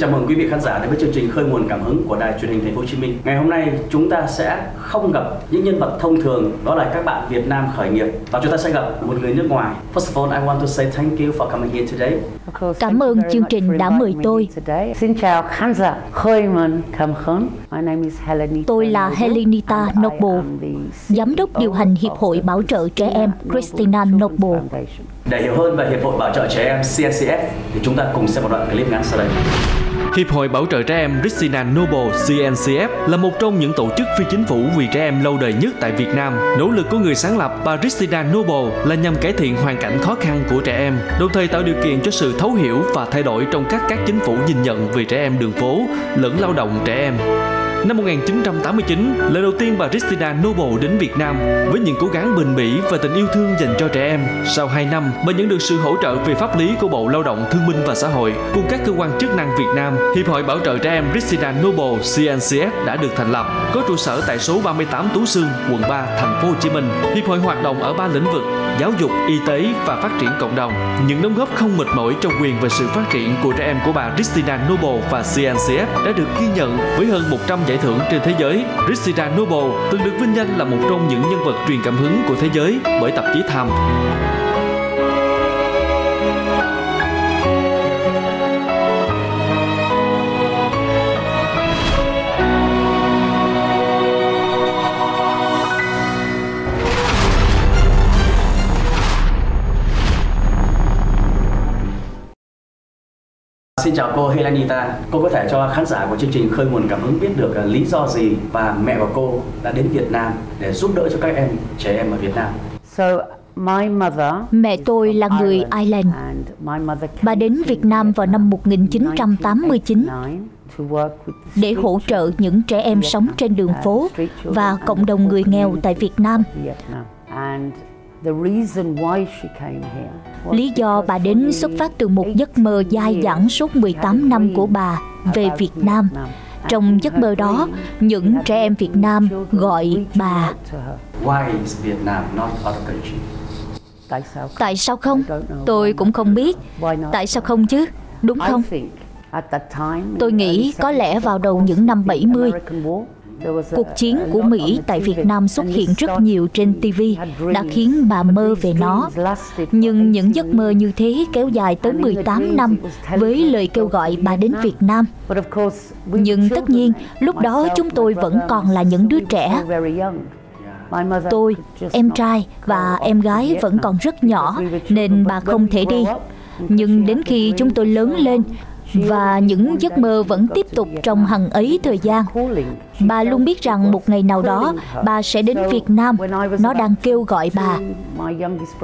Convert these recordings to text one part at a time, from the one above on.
Chào mừng quý vị khán giả đến với chương trình Khơi nguồn cảm hứng của Đài Truyền hình Thành phố Hồ Chí Minh. Ngày hôm nay chúng ta sẽ không gặp những nhân vật thông thường, đó là các bạn Việt Nam khởi nghiệp, và chúng ta sẽ gặp một người nước ngoài. First of all, I want to say thank you for coming here today. Cảm ơn chương trình đã mời tôi. Xin chào khán giả Khơi nguồn cảm hứng. My name is Helenita Tôi là Helenita Noble, Giám đốc điều hành Hiệp hội Bảo trợ Trẻ Em Christina Noble. Để hiểu hơn về Hiệp hội Bảo trợ Trẻ Em CNCF thì chúng ta cùng xem một đoạn clip ngắn sau đây. Hiệp hội Bảo trợ Trẻ Em Christina Noble CNCF là một trong những tổ chức phi chính phủ vì trẻ em lâu đời nhất tại Việt Nam. Nỗ lực của người sáng lập bà Christina Noble là nhằm cải thiện hoàn cảnh khó khăn của trẻ em, đồng thời tạo điều kiện cho sự thấu hiểu và thay đổi trong cách các chính phủ nhìn nhận về trẻ em đường phố lẫn lao động trẻ em. Năm 1989, lần đầu tiên bà Christina Noble đến Việt Nam với những cố gắng bền bỉ và tình yêu thương dành cho trẻ em. Sau 2 năm, bà nhận được sự hỗ trợ về pháp lý của Bộ Lao động Thương binh và Xã hội cùng các cơ quan chức năng Việt Nam. Hiệp hội Bảo trợ trẻ em Christina Noble CNCF đã được thành lập, có trụ sở tại số 38 Tú Sương, quận 3, thành phố Hồ Chí Minh. Hiệp hội hoạt động ở ba lĩnh vực: giáo dục, y tế và phát triển cộng đồng. Những đóng góp không mệt mỏi trong quyền và sự phát triển của trẻ em của bà Christina Noble và CNCF đã được ghi nhận với hơn 100 giải thưởng trên thế giới. Christina Noble từng được vinh danh là một trong những nhân vật truyền cảm hứng của thế giới bởi tạp chí Time. Chào cô Helenita. Cô có thể cho khán giả của chương trình Khơi nguồn cảm hứng biết được uh, lý do gì và mẹ của cô đã đến Việt Nam để giúp đỡ cho các em trẻ em ở Việt Nam. So my mother Mẹ tôi là người Ireland. and my mother Bà đến Việt Nam vào năm 1989 to work with the để hỗ trợ những trẻ em sống trên đường phố và cộng đồng người nghèo tại Việt Nam. Vietnam. And the reason why she came here was Lý do bà đến xuất phát từ một giấc mơ dai dẳng suốt 18 năm của bà về Việt Nam. Trong giấc mơ đó, những trẻ em Việt Nam gọi bà Why is Vietnam not other country? Tại sao? Tại sao không? Tôi cũng không biết. Tại sao không chứ? Đúng không? Tôi nghĩ có lẽ vào đầu những năm 70, Cuộc chiến của Mỹ tại Việt Nam xuất hiện rất nhiều trên TV đã khiến bà mơ về nó. Nhưng những giấc mơ như thế kéo dài tới 18 năm với lời kêu gọi bà đến Việt Nam. Nhưng tất nhiên, lúc đó chúng tôi vẫn còn là những đứa trẻ. Tôi, em trai và em gái vẫn còn rất nhỏ nên bà không thể đi. Nhưng đến khi chúng tôi lớn lên và những giấc mơ vẫn tiếp tục trong hằng ấy thời gian. Bà luôn biết rằng một ngày nào đó bà sẽ đến Việt Nam. Nó đang kêu gọi bà.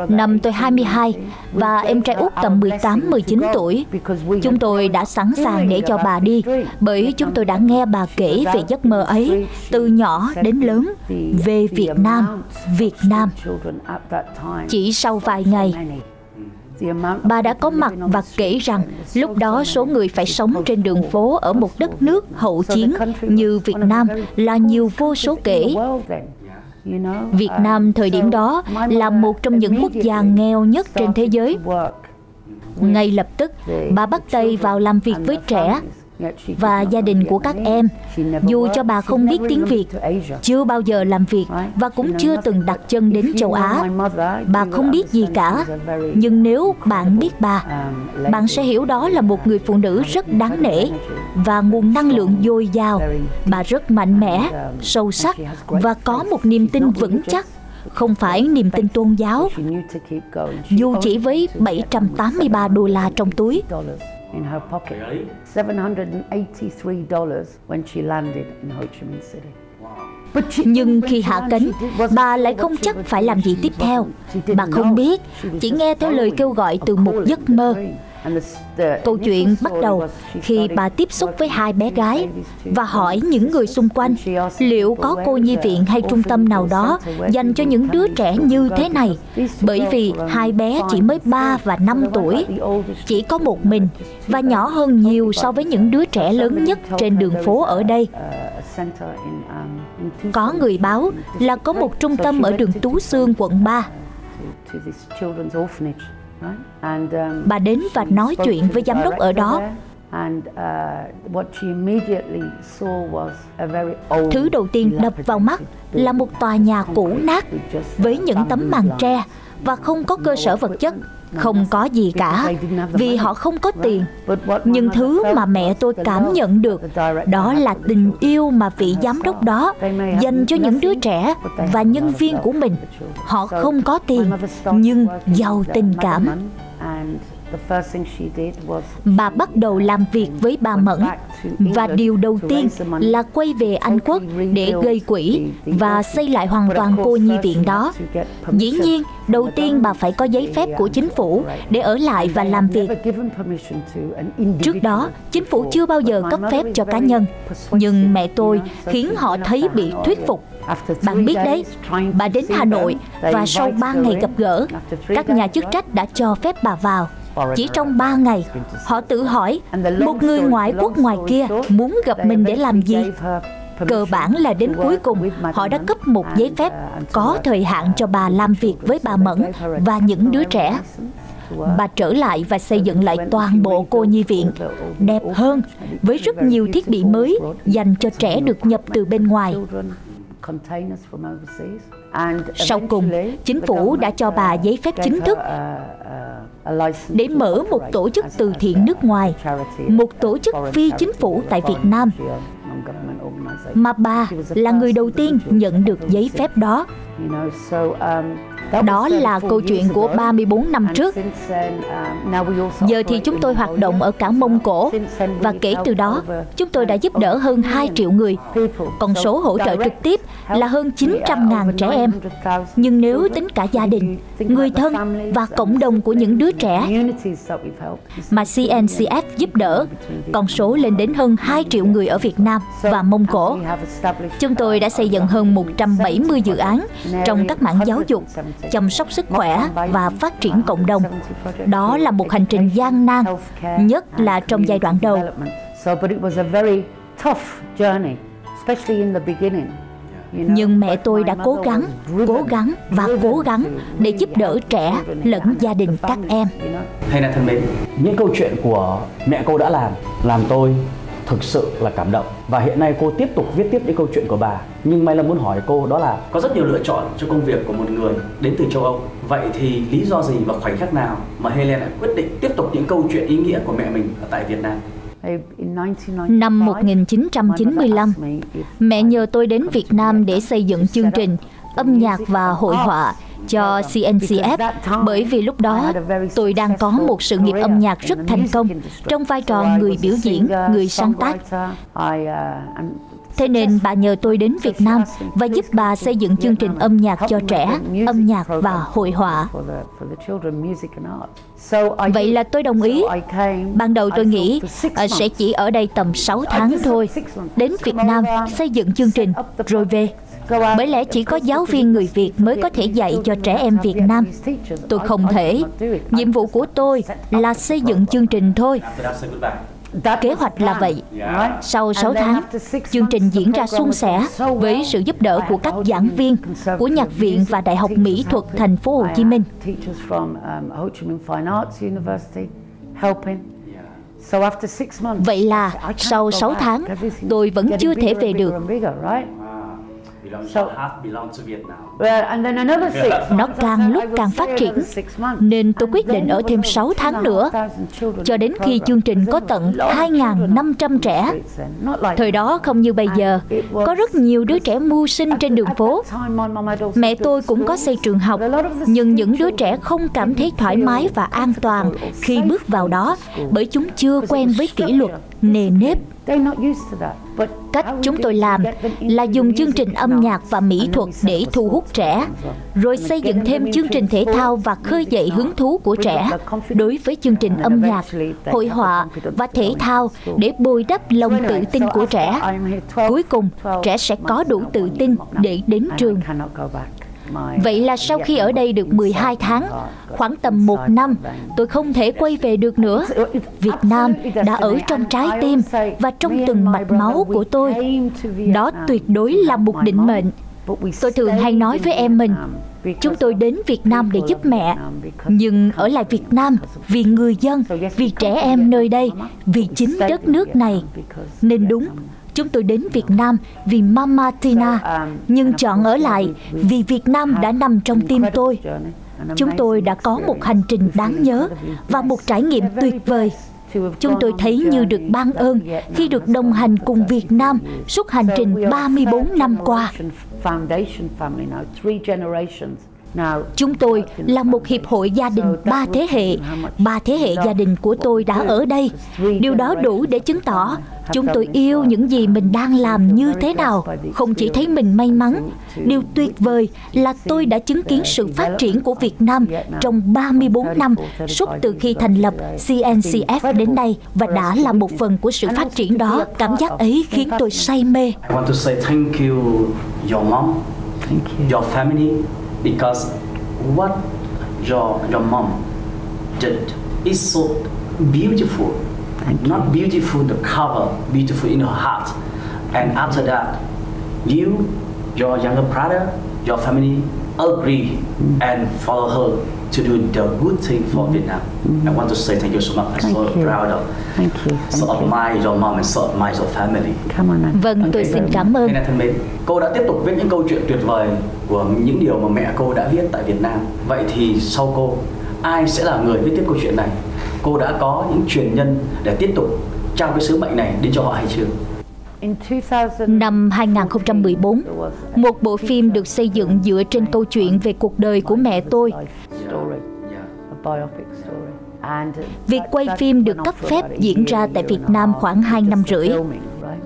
Năm tôi 22 và em trai út tầm 18-19 tuổi. Chúng tôi đã sẵn sàng để cho bà đi bởi chúng tôi đã nghe bà kể về giấc mơ ấy từ nhỏ đến lớn về Việt Nam, Việt Nam. Chỉ sau vài ngày, Bà đã có mặt và kể rằng lúc đó số người phải sống trên đường phố ở một đất nước hậu chiến như Việt Nam là nhiều vô số kể. Việt Nam thời điểm đó là một trong những quốc gia nghèo nhất trên thế giới. Ngay lập tức, bà bắt tay vào làm việc với trẻ và gia đình của các em, dù cho bà không biết tiếng việt, chưa bao giờ làm việc và cũng chưa từng đặt chân đến châu á, bà không biết gì cả. Nhưng nếu bạn biết bà, bạn sẽ hiểu đó là một người phụ nữ rất đáng nể và nguồn năng lượng dồi dào. Bà rất mạnh mẽ, sâu sắc và có một niềm tin vững chắc. Không phải niềm tin tôn giáo. Dù chỉ với 783 đô la trong túi in her pocket. $783 when she landed in Ho Chi Minh City. Nhưng khi hạ cánh, bà lại không chắc phải làm gì tiếp theo. Bà không biết, chỉ nghe theo lời kêu gọi từ một giấc mơ. Câu chuyện bắt đầu khi bà tiếp xúc với hai bé gái và hỏi những người xung quanh liệu có cô nhi viện hay trung tâm nào đó dành cho những đứa trẻ như thế này. Bởi vì hai bé chỉ mới 3 và 5 tuổi, chỉ có một mình và nhỏ hơn nhiều so với những đứa trẻ lớn nhất trên đường phố ở đây. Có người báo là có một trung tâm ở đường Tú Xương, quận 3 Bà đến và nói chuyện với giám đốc ở đó Thứ đầu tiên đập vào mắt là một tòa nhà cũ nát với những tấm màn tre và không có cơ sở vật chất không có gì cả vì họ không có tiền. Nhưng thứ mà mẹ tôi cảm nhận được đó là tình yêu mà vị giám đốc đó dành cho những đứa trẻ và nhân viên của mình. họ không có tiền nhưng giàu tình cảm Bà bắt đầu làm việc với bà Mẫn và điều đầu tiên là quay về Anh Quốc để gây quỹ và xây lại hoàn toàn cô nhi viện đó. Dĩ nhiên, đầu tiên bà phải có giấy phép của chính phủ để ở lại và làm việc. Trước đó, chính phủ chưa bao giờ cấp phép cho cá nhân, nhưng mẹ tôi khiến họ thấy bị thuyết phục. Bạn biết đấy, bà đến Hà Nội và sau 3 ngày gặp gỡ, các nhà chức trách đã cho phép bà vào. Chỉ trong 3 ngày, họ tự hỏi một người ngoại quốc ngoài kia muốn gặp mình để làm gì? Cơ bản là đến cuối cùng họ đã cấp một giấy phép có thời hạn cho bà làm việc với bà Mẫn và những đứa trẻ. Bà trở lại và xây dựng lại toàn bộ cô nhi viện đẹp hơn với rất nhiều thiết bị mới dành cho trẻ được nhập từ bên ngoài. Sau cùng, chính phủ đã cho bà giấy phép chính thức để mở một tổ chức từ thiện nước ngoài, một tổ chức phi chính phủ tại Việt Nam, mà bà là người đầu tiên nhận được giấy phép đó. Đó là câu chuyện của 34 năm trước. Giờ thì chúng tôi hoạt động ở cả Mông Cổ và kể từ đó, chúng tôi đã giúp đỡ hơn 2 triệu người. Còn số hỗ trợ trực tiếp là hơn 900.000 trẻ em. Nhưng nếu tính cả gia đình, người thân và cộng đồng của những đứa trẻ mà CNCF giúp đỡ, con số lên đến hơn 2 triệu người ở Việt Nam và Mông Cổ. Chúng tôi đã xây dựng hơn 170 dự án trong các mảng giáo dục, chăm sóc sức khỏe và phát triển cộng đồng. Đó là một hành trình gian nan, nhất là trong giai đoạn đầu. Nhưng mẹ tôi đã cố gắng, cố gắng và cố gắng để giúp đỡ trẻ lẫn gia đình các em. Thầy là thân mến, những câu chuyện của mẹ cô đã làm, làm tôi thực sự là cảm động. Và hiện nay cô tiếp tục viết tiếp những câu chuyện của bà. Nhưng may là muốn hỏi cô đó là có rất nhiều lựa chọn cho công việc của một người đến từ châu Âu. Vậy thì lý do gì và khoảnh khắc nào mà Helen lại quyết định tiếp tục những câu chuyện ý nghĩa của mẹ mình ở tại Việt Nam? Năm 1995, mẹ nhờ tôi đến Việt Nam để xây dựng chương trình âm nhạc và hội họa cho CNCF bởi vì lúc đó tôi đang có một sự nghiệp âm nhạc rất thành công trong vai trò người biểu diễn, người sáng tác. Thế nên bà nhờ tôi đến Việt Nam và giúp bà xây dựng chương trình âm nhạc cho trẻ, âm nhạc và hội họa. Vậy là tôi đồng ý. Ban đầu tôi nghĩ à, sẽ chỉ ở đây tầm 6 tháng thôi. Đến Việt Nam xây dựng chương trình rồi về. Bởi lẽ chỉ có giáo viên người Việt mới có thể dạy cho trẻ em Việt Nam. Tôi không thể. Nhiệm vụ của tôi là xây dựng chương trình thôi. Kế hoạch là vậy. Sau 6 tháng, chương trình diễn ra suôn sẻ với sự giúp đỡ của các giảng viên của Nhạc viện và Đại học Mỹ thuật Thành phố Hồ Chí Minh. Vậy là sau 6 tháng, tôi vẫn chưa thể về được. Nó càng lúc càng phát triển Nên tôi quyết định ở thêm 6 tháng nữa Cho đến khi chương trình có tận 2.500 trẻ. Thời đó không như bây giờ. Có rất nhiều đứa trẻ mưu sinh trên đường phố. Mẹ tôi cũng có xây trường học Nhưng những đứa trẻ không cảm thấy thoải mái và an toàn Khi bước vào đó Bởi chúng chưa quen với kỷ luật, nề nếp Cách chúng tôi làm là dùng chương trình âm nhạc và mỹ thuật để thu hút trẻ, rồi xây dựng thêm chương trình thể thao và khơi dậy hứng thú của trẻ đối với chương trình âm nhạc, hội họa và thể thao để bồi đắp lòng tự tin của trẻ. Cuối cùng, trẻ sẽ có đủ tự tin để đến trường. Vậy là sau khi ở đây được 12 tháng, khoảng tầm một năm, tôi không thể quay về được nữa. Việt Nam đã ở trong trái tim và trong từng mạch máu của tôi. Đó tuyệt đối là một định mệnh. Tôi thường hay nói với em mình, chúng tôi đến Việt Nam để giúp mẹ, nhưng ở lại Việt Nam vì người dân, vì trẻ em nơi đây, vì chính đất nước này. Nên đúng, chúng tôi đến Việt Nam vì Mama Tina, nhưng chọn ở lại vì Việt Nam đã nằm trong tim tôi. Chúng tôi đã có một hành trình đáng nhớ và một trải nghiệm tuyệt vời. Chúng tôi thấy như được ban ơn khi được đồng hành cùng Việt Nam suốt hành trình 34 năm qua. Chúng tôi là một hiệp hội gia đình ba thế hệ. Ba thế hệ gia đình của tôi đã ở đây. Điều đó đủ để chứng tỏ chúng tôi yêu những gì mình đang làm như thế nào. Không chỉ thấy mình may mắn, điều tuyệt vời là tôi đã chứng kiến sự phát triển của Việt Nam trong 34 năm suốt từ khi thành lập CNCF đến nay và đã là một phần của sự phát triển đó. Cảm giác ấy khiến tôi say mê. I want to say thank you, your mom, your family, because what your your mom did is so beautiful. Not beautiful the cover, beautiful in her heart. And after that, you, your younger brother, your family agree mm. and follow her to do the good thing for Vietnam. I want to say thank you so much. I'm Thank so you. proud of. Thank you. So Thank you. admire your mom and so admire your family. Come on, man. Vâng, tôi xin cảm ơn. Này thân mến, cô đã tiếp tục viết những câu chuyện tuyệt vời của những điều mà mẹ cô đã viết tại Việt Nam. Vậy thì sau cô, ai sẽ là người viết tiếp câu chuyện này? Cô đã có những truyền nhân để tiếp tục trao cái sứ mệnh này đến cho họ hay chưa? In 2000 Năm 2014, một bộ phim được xây dựng dựa trên câu chuyện về cuộc đời của mẹ tôi. Việc quay phim được cấp phép diễn ra tại and Việt Nam khoảng hai just năm for rưỡi. filming, right?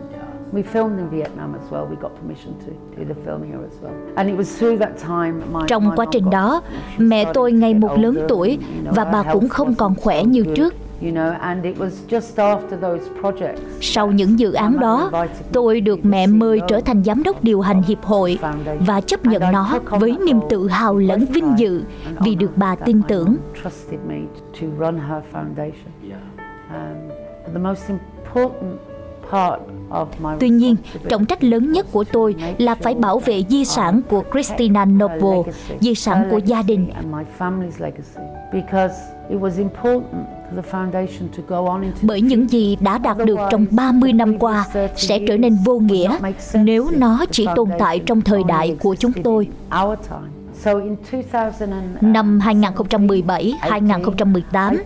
We filmed in Vietnam as well. We got permission to do the film here as well. And it was through that time my Trong quá trình đó, mẹ tôi ngày một lớn tuổi và bà cũng không còn khỏe như trước. You know, and it was just after those projects Sau những dự án đó, tôi được mẹ mời trở thành giám đốc điều hành hiệp hội và chấp nhận nó với niềm tự hào lẫn vinh dự vì được bà tin tưởng. trusted me to run her foundation. Yeah. Um, the most important part of my Tuy nhiên, trọng trách lớn nhất của tôi là phải bảo vệ di sản của Christina Noble, di sản của gia đình. Bởi những gì đã đạt được trong 30 năm qua sẽ trở nên vô nghĩa nếu nó chỉ tồn tại trong thời đại của chúng tôi. Our time. So in 2000 Năm 2017-2018,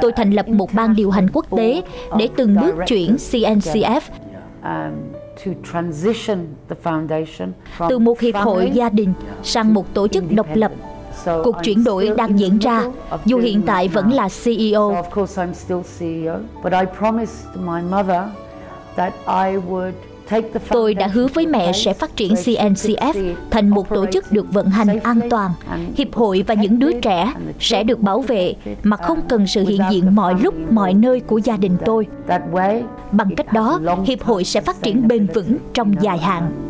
tôi thành lập một ban điều hành quốc tế để từng bước chuyển CNCF um, to transition the foundation from từ một hiệp hội gia đình sang một tổ chức độc lập. Cuộc chuyển đổi đang diễn ra, dù hiện tại vẫn là CEO. the Tôi đã hứa với mẹ sẽ phát triển CNCF thành một tổ chức được vận hành an toàn. Hiệp hội và những đứa trẻ sẽ được bảo vệ mà không cần sự hiện diện mọi lúc mọi nơi của gia đình tôi. Bằng cách đó, hiệp hội sẽ phát triển bền vững trong dài hạn.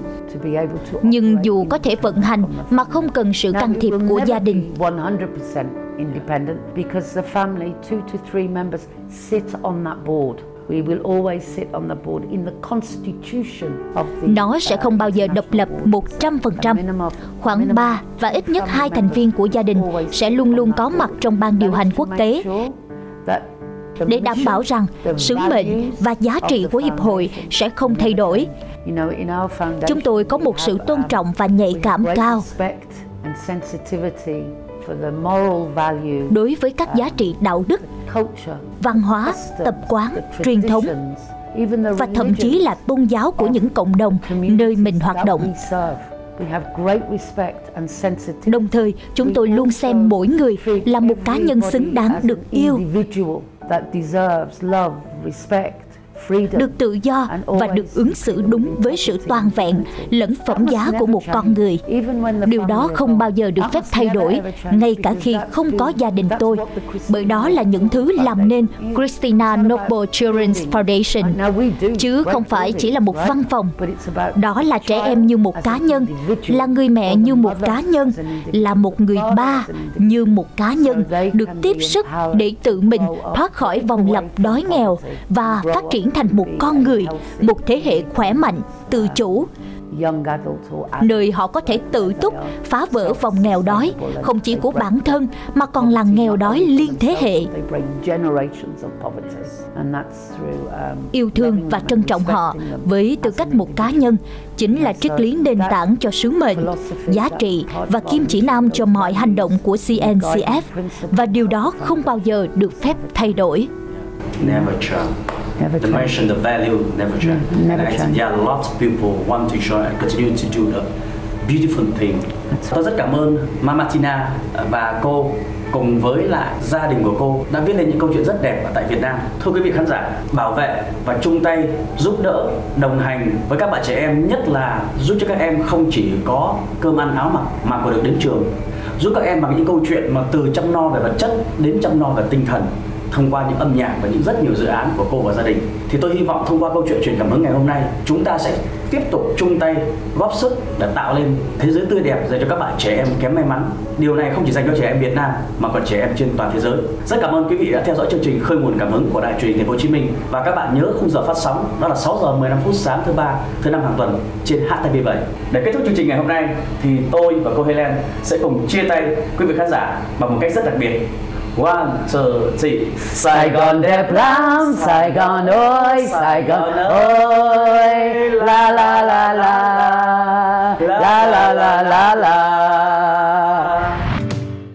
Nhưng dù có thể vận hành mà không cần sự can thiệp của gia đình, 100% independent because the family, two to three members, sit on that board. We will always sit on the board in the constitution of the nó sẽ không bao giờ độc lập 100%. Khoảng 3 và ít nhất hai thành viên của gia đình sẽ luôn luôn có mặt trong ban điều hành quốc tế để đảm bảo rằng sứ mệnh và giá trị của hiệp hội sẽ không thay đổi. Chúng tôi có một sự tôn trọng và nhạy cảm cao đối với các giá trị đạo đức, văn hóa, tập quán, truyền thống và thậm chí là tôn giáo của những cộng đồng nơi mình hoạt động. Đồng thời, chúng tôi luôn xem mỗi người là một cá nhân xứng đáng được yêu, that deserves love, respect, được tự do và được ứng xử đúng với sự toàn vẹn lẫn phẩm giá của một con người. Điều đó không bao giờ được phép thay đổi, ngay cả khi không có gia đình tôi, bởi đó là những thứ làm nên Christina Noble Children's Foundation, chứ không phải chỉ là một văn phòng. Đó là trẻ em như một cá nhân, là người mẹ như một cá nhân, là một người ba như một cá nhân, được tiếp sức để tự mình thoát khỏi vòng lặp đói nghèo và phát triển thành một con người, một thế hệ khỏe mạnh, tự chủ. nơi họ có thể tự túc phá vỡ vòng nghèo đói không chỉ của bản thân mà còn là nghèo đói liên thế hệ yêu thương và trân trọng họ với tư cách một cá nhân chính là triết lý nền tảng cho sứ mệnh giá trị và kim chỉ nam cho mọi hành động của CNCF và điều đó không bao giờ được phép thay đổi Never change. Never the mention, the value never change. never and I think there are lots of people want to join and continue to do the beautiful thing. Tôi rất cảm ơn Mama Tina và cô cùng với lại gia đình của cô đã viết lên những câu chuyện rất đẹp ở tại Việt Nam. Thưa quý vị khán giả, bảo vệ và chung tay giúp đỡ, đồng hành với các bạn trẻ em nhất là giúp cho các em không chỉ có cơm ăn áo mặc mà còn được đến trường. Giúp các em bằng những câu chuyện mà từ chăm no về vật chất đến chăm no về tinh thần thông qua những âm nhạc và những rất nhiều dự án của cô và gia đình. Thì tôi hy vọng thông qua câu chuyện truyền cảm hứng ngày hôm nay, chúng ta sẽ tiếp tục chung tay, góp sức để tạo lên thế giới tươi đẹp dành cho các bạn trẻ em kém may mắn. Điều này không chỉ dành cho trẻ em Việt Nam, mà còn trẻ em trên toàn thế giới. Rất cảm ơn quý vị đã theo dõi chương trình khơi nguồn cảm hứng của đài truyền hình Thành phố Hồ Chí Minh. Và các bạn nhớ khung giờ phát sóng, đó là 6 giờ 15 phút sáng thứ ba, thứ năm hàng tuần trên HTV7 để kết thúc chương trình ngày hôm nay, thì tôi và cô Helen sẽ cùng chia tay quý vị khán giả bằng một cách rất đặc biệt. One, two, three. Sài Gòn đẹp lắm, Sài Gòn ơi, Sài Gòn ơi, la la la la, la la la la la.